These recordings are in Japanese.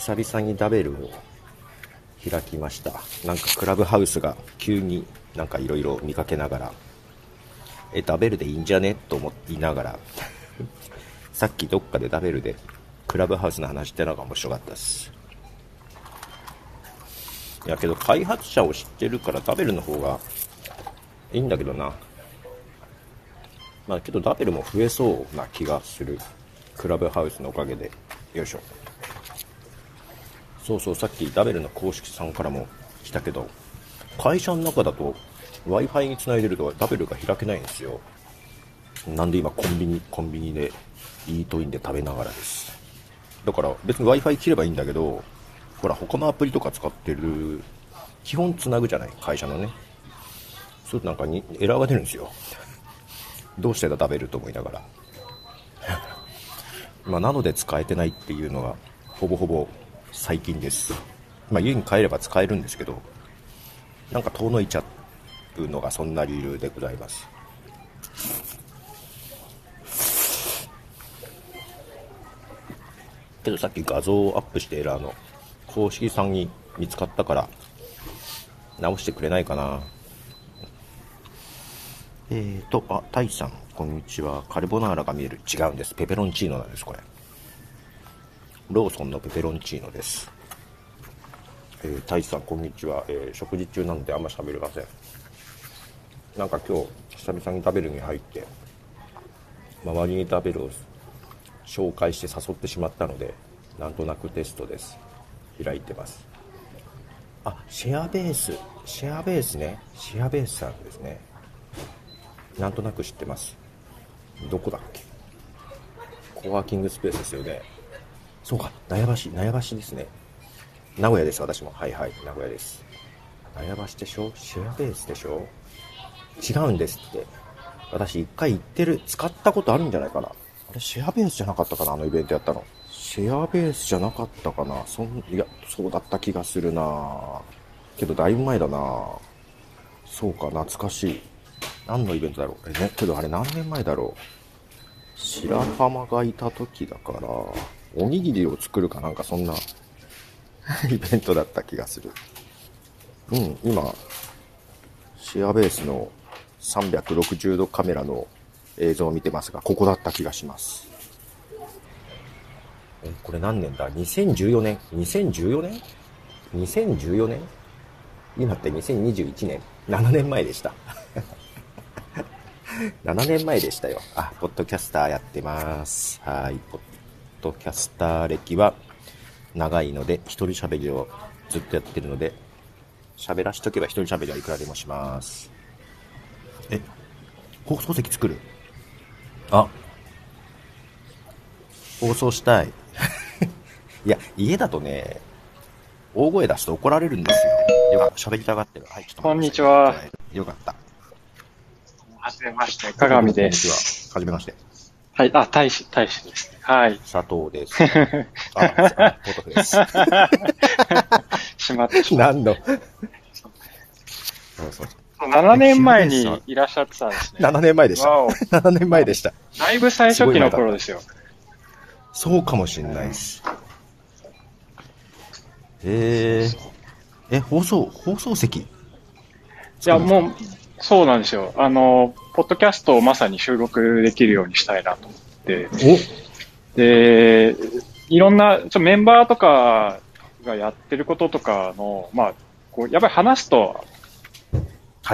久々にダベルを開きました。なんかクラブハウスが急になんかいろいろ見かけながら、え、ダベルでいいんじゃね？と思いながら、さっきどっかでダベルでクラブハウスの話してのが面白かったです。いやけど開発者を知ってるからダベルの方がいいんだけどな。まあけどダベルも増えそうな気がする。クラブハウスのおかげで。よいしょ。そうそう、さっきダベルの公式さんからも来たけど、会社の中だと Wi-Fi につないでるとダベルが開けないんですよ。なんで今コンビニ、コンビニでイートインで食べながらです。だから別に Wi-Fi 切ればいいんだけど、ほら他のアプリとか使ってる、基本つなぐじゃない会社のね。そうするとなんかにエラーが出るんですよ。どうしてだ食べると思いながら。まあなので使えてないっていうのがほぼほぼ最近です。まあ家に帰れば使えるんですけど、なんか遠のいちゃうのがそんな理由でございます。けどさっき画像をアップしてエラーの公式さんに見つかったから直してくれないかな。えーとあタイさんこんにちは。カルボナーラが見える。違うんです。ペペロンチーノなんですこれ。ローソンのペペロンチーノです。えー、タイさんこんにちは、えー食事中なのであんま喋れません。なんか今日久々に食べるに入って周りに食べるを紹介して誘ってしまったのでなんとなくテストです。開いてます。あシェアベース。シェアベースね。シェアベースさんですね。なんとなく知ってます。どこだっけ？コワーキングスペースですよね。そうか納屋橋納屋橋ですね。名古屋です私も。はいはい名古屋です。納屋橋でしょ？シェアベースでしょ？違うんですって。私一回行ってる使ったことあるんじゃないかな。あれシェアベースじゃなかったかなあのイベントやったの。シェアベースじゃなかったかな。そんいやそうだった気がするな。けどだいぶ前だな。そうか懐かしい。何のイベントだろう？えねけどあれ何年前だろう？白浜がいた時だから。おにぎりを作るかなんかそんなイベントだった気がするうん今シェアベースの360度カメラの映像を見てますが、ここだった気がします。え、これ何年だ ?2014 年 ?2014 年 ?2014 年？今って2021年 ?7 年前でした。7年前でしたよ。あ、ポッドキャスターやってます。はい。ポッドキャスター歴は長いので、一人喋りをずっとやってるので、喋らしとけば一人喋りはいくらでもします。え、放送席作る？あ、放送したい。いや、家だとね、大声出すと怒られるんですよ。よかった、喋りたがってる。はい、ちょっとこんにちは。よかった。はじめまして、鏡でこんにちす。は。はじめまして。はい、あ、大使、大使ですね。はい。佐藤です。あ、あポトフです。しまってしまっ何の？そうそう。た。7年前にいらっしゃってたんですね。7年前でした。わお7年前でした。だいぶ最初期の頃ですよ。そうかもしんないです。へえ。え、放送、放送席？いや、もう、そうなんですよ。あの、ポッドキャストをまさに収録できるようにしたいなと思って。おで、いろんな、ちょメンバーとかがやってることとかの、まあ、こう、やっぱり話すと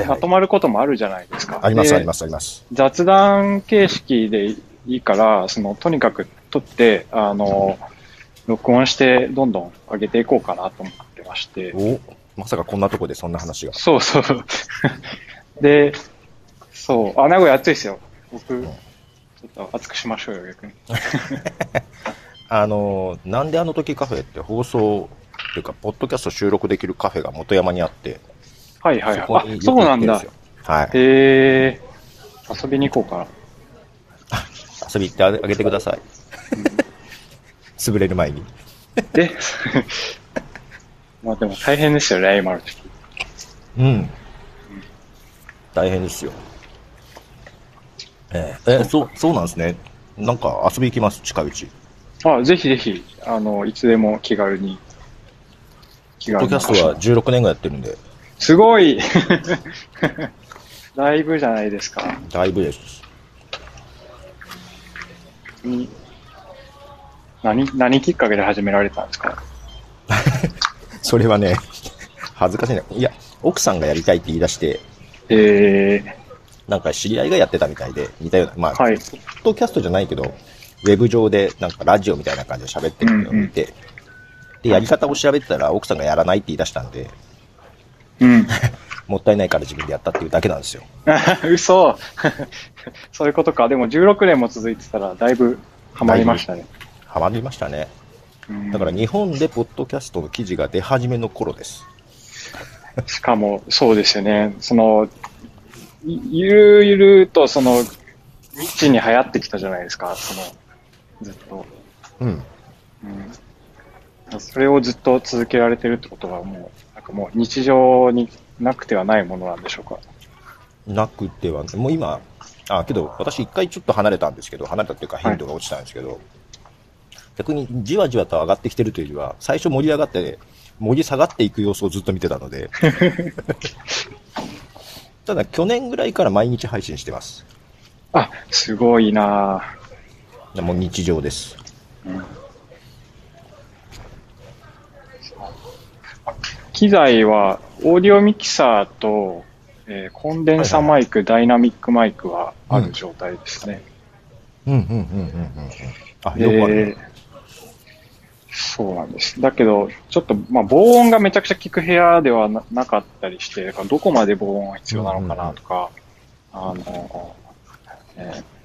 まと。まることもあるじゃないですか。ありますでありますあります。雑談形式でいいから、その、とにかく撮って、あの、録音してどんどん上げていこうかなと思ってまして。おまさかこんなとこでそんな話が。そうそう。で、そう、あ、名古屋暑いですよ。僕、んちょっと熱くしましょうよ、逆に。あの、なんであの時カフェって放送っていうか、ポッドキャスト収録できるカフェが元山にあって、はいはいはい。あ、そうなんだ。はい。へえー、遊びに行こうかな。遊び行ってあげてください。潰れる前に。で、まあでも大変ですよね、今の時期。うん。大変ですよ。えええそう、そうなんですね。なんか遊び行きます、近いうち。あ、ぜひぜひ、あの、いつでも気軽に。気ポッドキャストは16年ぐらいやってるんで、すごいだいぶじゃないですか。だいぶです。に何、何きっかけで始められたんですか？それはね、恥ずかしいね。いや、奥さんがやりたいって言い出して、えなんか知り合いがやってたみたいで、似たような、まあ、ー、はい。ポッドキャストじゃないけど、ウェブ上でなんかラジオみたいな感じで喋ってるのを見て、で、やり方を調べてたら奥さんがやらないって言い出したんで、うん。もったいないから自分でやったっていうだけなんですよ。嘘 そういうことか。でも16年も続いてたら、だいぶハマりましたね。ハマりましたね。うんだから日本でポッドキャストの記事が出始めの頃です。しかも、そうですよね。その、いゆるゆると、その、ニッチに流行ってきたじゃないですか。その、ずっと。うん。うん。それをずっと続けられてるってことは、もう、なんかもう日常になくてはないものなんでしょうか。なくては、もう今、あ、けど私一回ちょっと離れたんですけど、離れたっていうか頻度が落ちたんですけど、逆にじわじわと上がってきてるというよりは、最初盛り上がって、盛り下がっていく様子をずっと見てたので、ただ去年ぐらいから毎日配信してます。あ、すごいなぁ。もう日常です。機材は、オーディオミキサーと、えーコンデンサマイク、ダイナミックマイクはある状態ですね。うんうんうんうんうんうん。あ、よくあるでね。、そうなんです。だけど、ちょっと、まあ、防音がめちゃくちゃ効く部屋ではななかったりして、どこまで防音が必要なのかなとか、あの、えー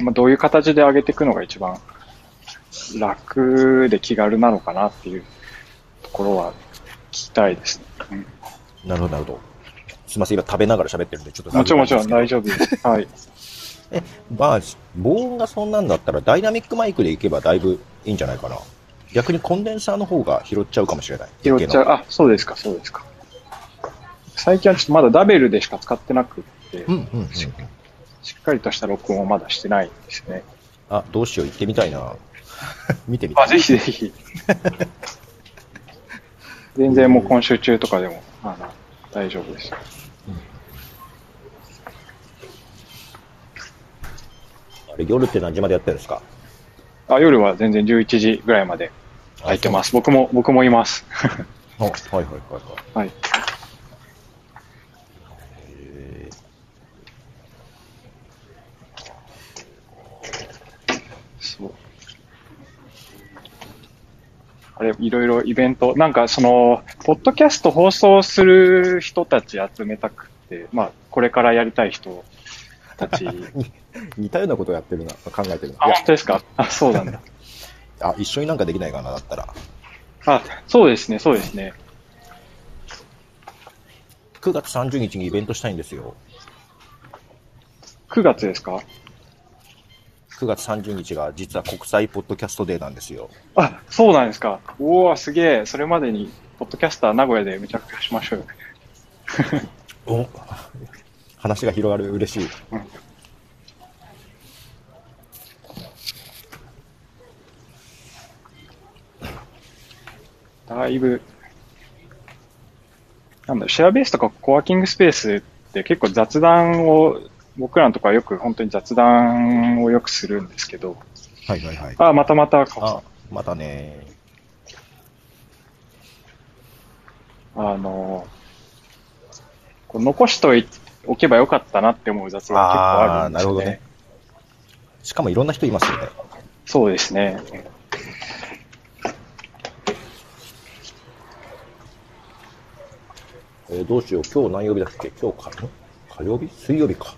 まあ、どういう形で上げていくのが一番楽で気軽なのかなっていうところは聞きたいですね。うんなるほど、なるほど。すみません、今食べながら喋ってるんで、ちょっともちろんもちろん大丈丈夫です。はい。え、まあ、防音がそんなんだったら、ダイナミックマイクでいけばだいぶいいんじゃないかな。逆にコンデンサーの方が拾っちゃうかもしれない。拾っちゃう。あ、そうですか、そうですか。最近はちょっとまだダベルでしか使ってなくって、うんうんうんうん。しっかりとした録音をまだしてないですね。あ、どうしよう、行ってみたいな。見てみたい。あ、ぜひぜひ。全然もう今週中とかでも、あの、大丈夫です。あれ夜って何時までやってるんですか？あ、夜は全然11時ぐらいまで空いてます。僕も、僕もいます。あ はいはいはいはい。はい。へそう。あれ、いろいろイベント、なんかその、ポッドキャスト放送する人たち集めたくて、まあ、これからやりたい人たち。ー 似たようなことをやってるな、考えてるな。あ、本当ですか？あ、そうなんだ。あ、一緒になんかできないかな、だったら。あ、そうですね、そうですね。9月30日にイベントしたいんですよ。9月ですか？9月30日が実は国際ポッドキャストデーなんですよ。あ、そうなんですか。おー、すげえ。それまでに、ポッドキャスター名古屋でめちゃくちゃしましょうよ。お話が広がる、嬉しい。だいぶ、なんだシェアベースとかコワーキングスペースって結構雑談を、僕らのとこはよく本当に雑談をよくするんですけど、はいはいはい。あ、またまた、カあ、またね。あの、こう残しといおけばよかったなって思う雑談結構あるんですよね。なるほどねしかもいろんな人いますよね。そうですね。えーどうしよう、今日何曜日だっけ？今日か、ん火曜日？水曜日か。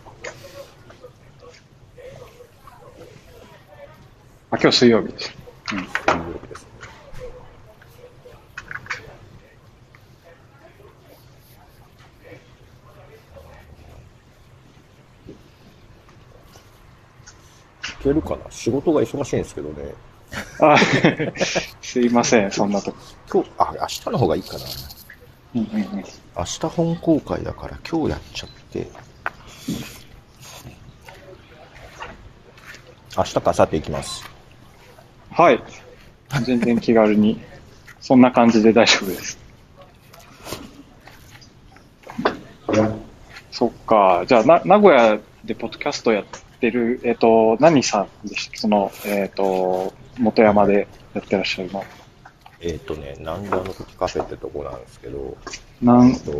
あ、今日水曜日です。水曜けるかな？仕事が忙しいんですけどね。あ、すいません、そんなとこ。今日、あ、明日の方がいいかな。うんうんうん。明日本公開だから今日やっちゃって。明日か明後日行きます。はい。全然気軽に。そんな感じで大丈夫です。そっか。じゃあ、な、名古屋でポッドキャストやってる、えっ、と、何さんでしたその、えっ、と、元山でやってらっしゃるの。えっ、とね、なんであの時カフェってとこなんですけど、なん？えっ、と、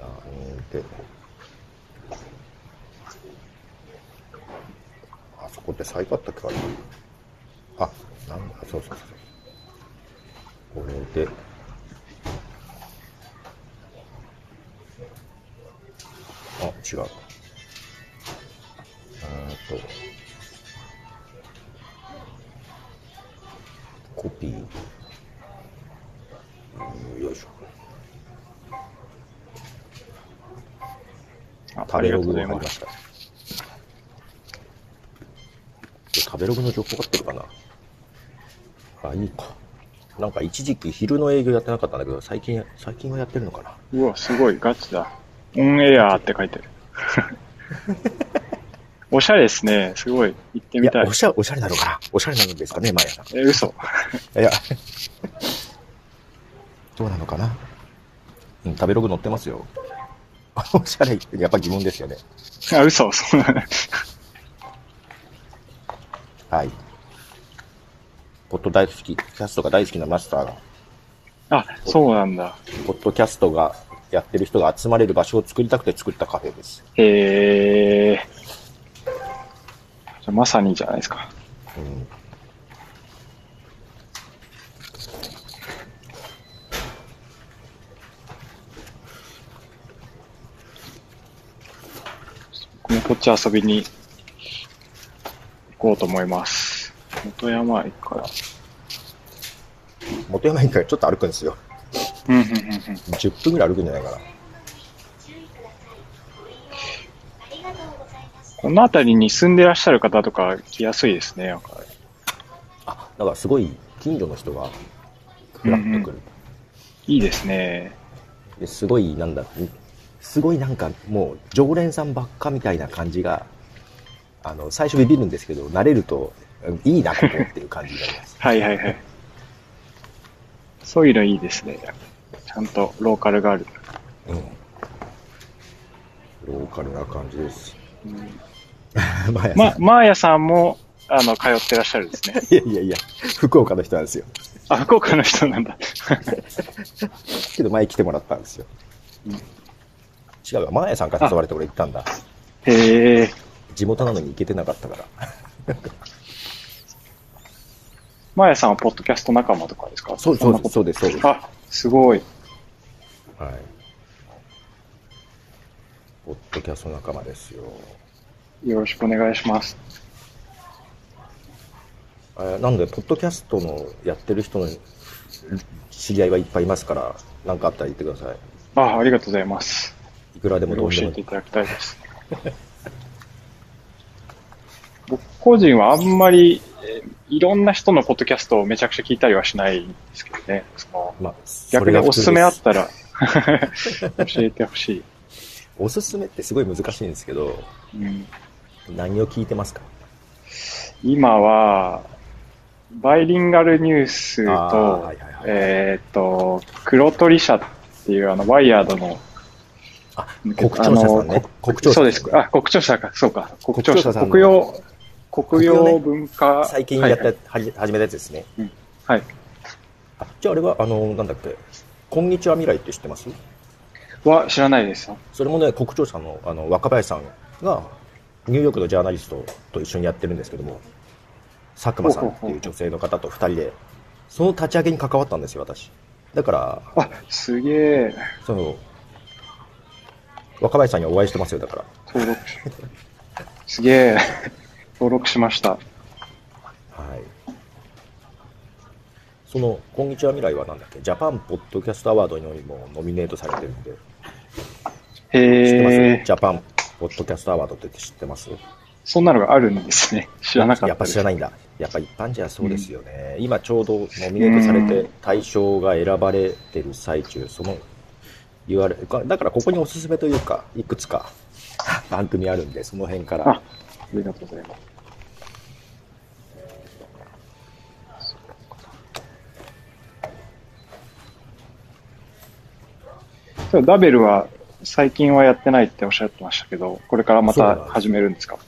なんで、あそこって最高だったっけかなあ、なんだ、そうそうそうそう。これで、違う。うーんと、コピー。うんよいしょ。あ食べログありがとうございまが入りますした。食べログの情報がってるかな？あ、いいか。なんか一時期昼の営業やってなかったんだけど、最近、最近はやってるのかな？うわ、すごい、ガチだ。オンエアって書いてる。おしゃれですね。すごい。行ってみたい、。おしゃ、おしゃれなのかな？おしゃれなんですかね、マヤさん。え、嘘。いや、どうなのかな？うん、食べログ載ってますよ。あおしゃれ、やっぱ疑問ですよね。あ、嘘。そうはい。ポッド大好き、キャストが大好きなマスターが、あ、そうなんだ。ポッドキャストがやってる人が集まれる場所を作りたくて作ったカフェです。へえ。じゃあまさにじゃないですか。うん。僕もこっち遊びに行こうと思います。元山駅から。元山駅からちょっと歩くんですよ。うん、うん、うん、うん。10分ぐらい歩くんじゃないかな。この辺りに住んでらっしゃる方とか来やすいですね。なんかあ、だからすごい近所の人がフラッと来る。いいですね。ですごい、なんだ、すごいなんかもう常連さんばっかみたいな感じが、あの、最初ビビるんですけど、慣れると、うんいいな、ここっていう感じになります。はいはいはい。そういうのいいですね。ちゃんとローカルがある。うん。ローカルな感じです。うん まあやま、マーヤさんも、あの、通ってらっしゃるんですね。いやいやいや、福岡の人なんですよ。あ、福岡の人なんだ。けど前来てもらったんですよ。うん違うわ、マーヤさんから誘われて俺行ったんだ。へえ。地元なのに行けてなかったから。マーヤさんはポッドキャスト仲間とかですか？そうそうそうです、そうです。あ、すごい。はい。ポッドキャスト仲間ですよ。よろしくお願いします。えなんで、ポッドキャストのやってる人の知り合いはいっぱいいますから、何かあったら言ってください。あ、ありがとうございます。いくらでもどうでも。教えていただきたいです。僕個人はあんまり、えーいろんな人のポッドキャストをめちゃくちゃ聞いたりはしないんですけどね。そのまあ、逆におすすめあっそたら 教えてほしい。おすすめってすごい難しいんですけど、うん、何を聞いてますか？今は、バイリンガルニュースとはいはいはい、えーっと、黒鳥社っていうあの、ワイヤードの、あ、国庁舎さんね国庁舎そうです。あ、国庁舎か、そうか。国庁舎、国庁舎さんの国用、国用文化。最近やった、はいはじ始めたやつですね。はい。あ、じゃああれは、あの、なんだっけ、こんにちは未来って知ってます？は、知らないですよ。それもね、国庁舎のあの若林さんが、ニューヨークのジャーナリストと一緒にやってるんですけども、佐久間さんっていう女性の方と二人で、その立ち上げに関わったんですよ、私。だから、あ、すげえ。その、若林さんにはお会いしてますよ、だから。登録し、すげえ。登録しました。はい。その、こんにちは未来はなんだっけ、ジャパンポッドキャストアワードにもノミネートされてるんで、知ってます？ジャパンポッドキャストアワードって知ってます？そんなのがあるんですね。知らなかったやっぱ。知らないんだ。やっぱ一般じゃそうですよね。今ちょうどノミネートされて大賞が選ばれてる最中、その言われ、だからここにおすすめというか、いくつか番組あるんで、その辺かあ、ら。ありがとうございます。そうダベルは最近はやってないっておっしゃってましたけど、これからまた始めるんですか？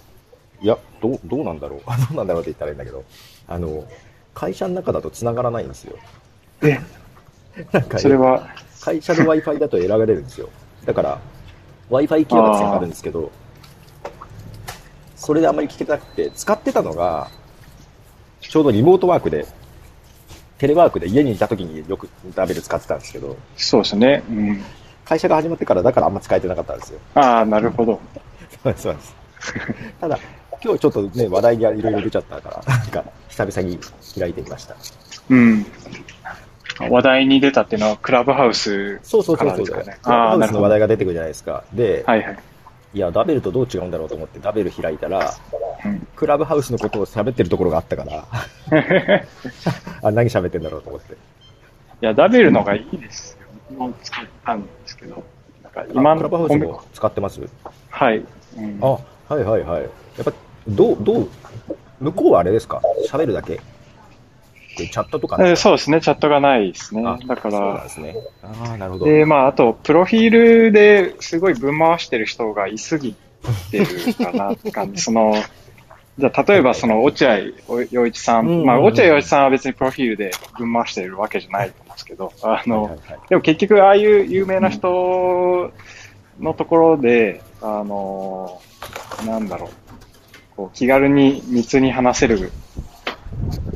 いや、どう、どうなんだろう。あ どうなんだろうって言ったらいいんだけど、あの、会社の中だと繋がらないんですよ。え、なんか、それは、会社の Wi-Fi だと選ばれるんですよ。だから、Wi-Fi 機能が繋がるんですけど、それであんまり聞けなくて、使ってたのが、ちょうどリモートワークで、テレワークで家にいた時によくダベル使ってたんですけど、そうですね。うん。会社が始まってからだからあんま使えてなかったんですよ。ああ、なるほど。そうです、そうです。ただ、今日ちょっとね、話題がいろいろ出ちゃったから、なんか、久々に開いてみました。うん。話題に出たっていうのは、クラブハウスそうそうかそうそう。クラブハウスの話。題が出てくるじゃないですか。で、はいはい。いや、ダベルとどう違うんだろうと思ってダベル開いたら、うん。クラブハウスのことを喋ってるところがあったから、あ、何喋ってんだろうと思って。いや、ダベルのがいいですよ。僕も使ったんですけど。なんか今あクラブハウスのも使ってます？はい。うんあ、はいはいはい。やっぱ、どう、どう、向こうはあれですか？喋るだけチャットとかえーそうですね、チャットがないですねあ。だからで、すね。ああ、なるほど。で、まあ、あと、プロフィールですごい分回してる人がいすぎてるかなって感じ。その、じゃあ、例えば、その、落合陽一さうんうんうんん、まあ、落合陽一さんは別にプロフィールで分回してるわけじゃないと思うんですけど、あのはいはい、はいでも結局、ああいう有名な人のところで、あの、なんだろう、こう気軽に密に話せる、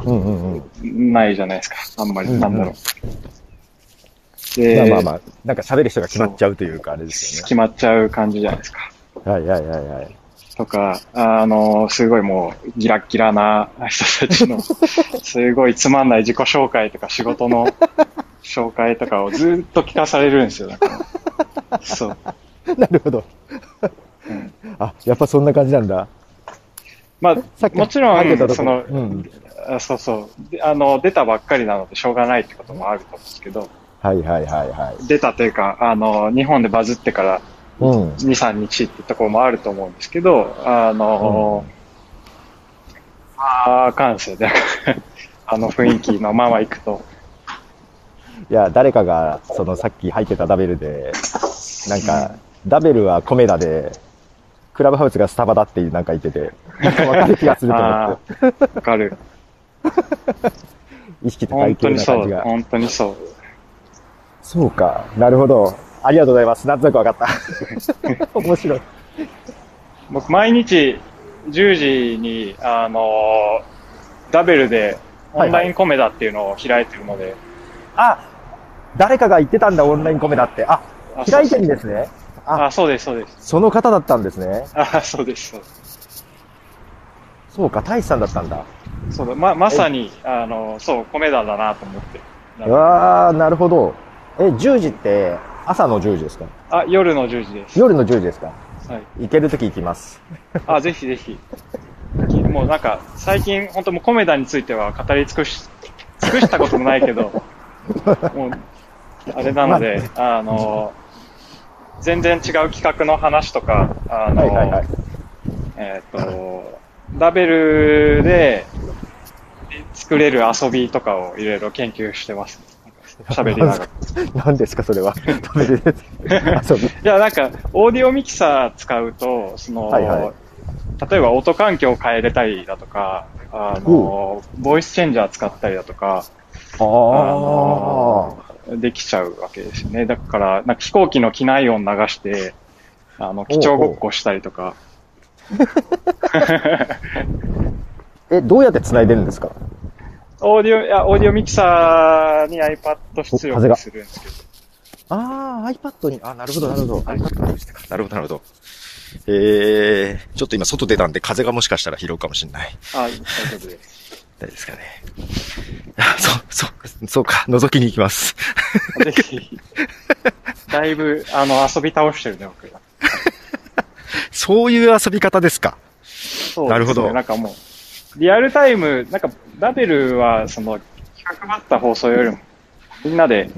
うんうんうん。ないじゃないですか。あんまり、うんうんなんだろう。まで、あまあまあ、なんか喋る人が決まっちゃうというか、あれです決まっちゃう感じじゃないですか。よね。はいはいはいはい。とか、あの、すごいもう、ギラッギラな人たちの、すごいつまんない自己紹介とか仕事の 紹介とかをずっと聞かされるんですよ。だからそう。なるほど。うんあ、やっぱそんな感じなんだ。まあ、もちろん、その、うん。あそうそうであの、出たばっかりなのでしょうがないってこともあると思うんですけど、はいはいはいはい。出たというか、あの、日本でバズってからうん。2、3日ってところもあると思うんですけど、あの、ああ、感性で、あの雰囲気のまま行くと、いや、誰かが、そのさっき入ってたダベルで、なんか、ダベルはコメダで、クラブハウスがスタバだってなんか言ってて、なんかわかる気がすると思あって、あ、わかる。意識高本い系当にそう。本当にそう。そうか。なるほど。ありがとうございます。なんとなくわかった。面白い。僕、毎日10時に、あの、ダベルでオンラインコメダっていうのを開いてるので、あ、誰かが言ってたんだ、オンラインコメだって。あ、あ開いてるんですね。あ、あ、そうです、そうです。その方だったんですね。あ、そうです、そうです。そうか、大志さんだったんだ。そうだ、ま、まさに、あの、そう、コメダだなと思って。うわー、なるほど。え、10時って、朝の10時ですか？あ、夜の10時です。夜の10時ですか？はい。行けるとき行きます。あ、ぜひぜひ。もうなんか、最近、本当もうコメダについては語り尽くし、尽くしたこともないけど、もう、あれなので、あの、全然違う企画の話とか、あの、はいはいはい。えっ、と、ラベルで作れる遊びとかをいろいろ研究してます。喋りながら。何ですか、それは。いや、なんか、オーディオミキサー使うと、その、はいはい。例えば音環境を変えれたりだとか、あの、ボイスチェンジャー使ったりだとか、あできちゃうわけですよね。だから、なんか飛行機の機内音流して、あの、基調ごっこしたりとか、え、どうやって繋いでるんですか？オーディオ、いや、オーディオミキサーに iPad 出力するんですけど、ああ、iPad に、あ、なるほど、なるほど。iPad にしてか。なるほど、なるほど。えー、ちょっと今外出たんで風がもしかしたら拾うかもしれない。あ、大丈夫です。大丈夫ですかね。あ、そう、そう、そうか、覗きに行きます。ぜひ、だいぶ、あの、遊び倒してるね、僕が。そういう遊び方ですか。そうですねなるほどなんかもう、リアルタイム、なんか、ラベルは、その、企画ばった放送よりも、みんなで、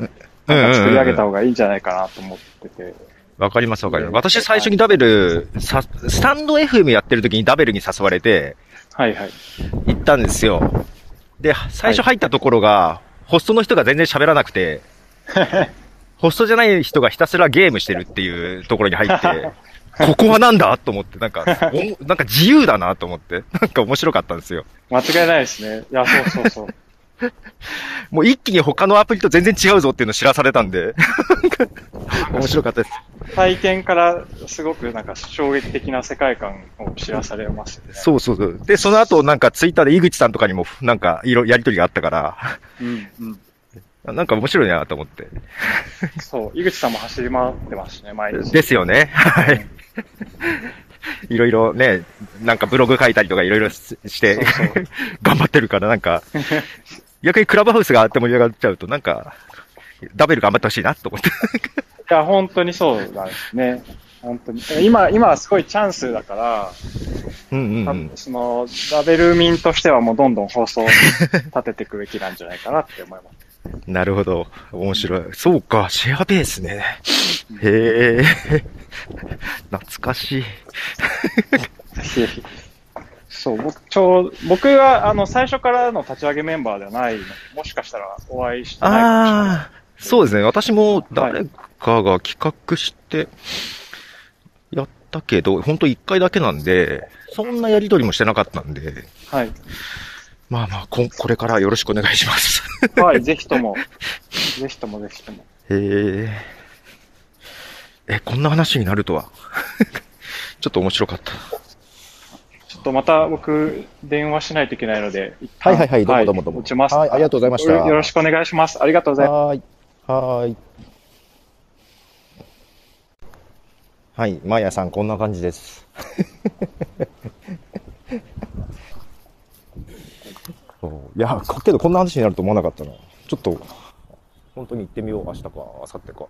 作り上げた方がいいんじゃないかなと思ってて、わかりますわかります。私最初にダベル、さ、スタンド FM やってる時にダベルに誘われて、はいはい。行ったんですよ。で、最初入ったところが、ホストの人が全然喋らなくて、ホストじゃない人がひたすらゲームしてるっていうところに入って、ここはなんだと思って、なんか、おなんか自由だなと思って、なんか面白かったんですよ。間違いないですね。いや、そうそうそう。もう一気に他のアプリと全然違うぞっていうのを知らされたんで、面白かったです。体験からすごくなんか衝撃的な世界観を知らされますよね。そうそうそう。で、その後なんかツイッターで井口さんとかにもなんかいろ、やりとりがあったから、うんうん。なんか面白いなと思って。そう、井口さんも走り回ってますしね、毎日。ですよね。はい。いろいろね、なんかブログ書いたりとかいろいろししてそうそう、頑張ってるからなんか、逆にクラブハウスがあって盛り上がっちゃうとなんか、ダベル頑張ってほしいなと思って。いや、本当にそうなんですね。本当に。今、今はすごいチャンスだから、うんうんうん。その、ラベル民としてはもうどんどん放送を立てていくべきなんじゃないかなって思います。なるほど。面白い。そうか、シェアベースね。へえ。懐かしい。そう、僕、ちょう、僕は、あの、最初からの立ち上げメンバーではないので、もしかしたらお会いしてないかもしれない。ああ、そうですね。私も誰かが企画して、やったけど、本当一回だけなんで、そんなやりとりもしてなかったんで、はい。まあまあ、ここれからよろしくお願いします。はい、ぜひとも、ぜひともぜひとも。へえ。え、こんな話になるとは？ちょっと面白かった。ちょっとまた僕、電話しないといけないので、はいはいはいどうもどうもどうも打ちます。はいありがとうございましたよろしくお願いします。ありがとうございます。はーい。はーい。はい、マーヤさん、こんな感じです。そういや、こけどこんな話になると思わなかったな。ちょっと、本当に行ってみよう、明日か、明後日か。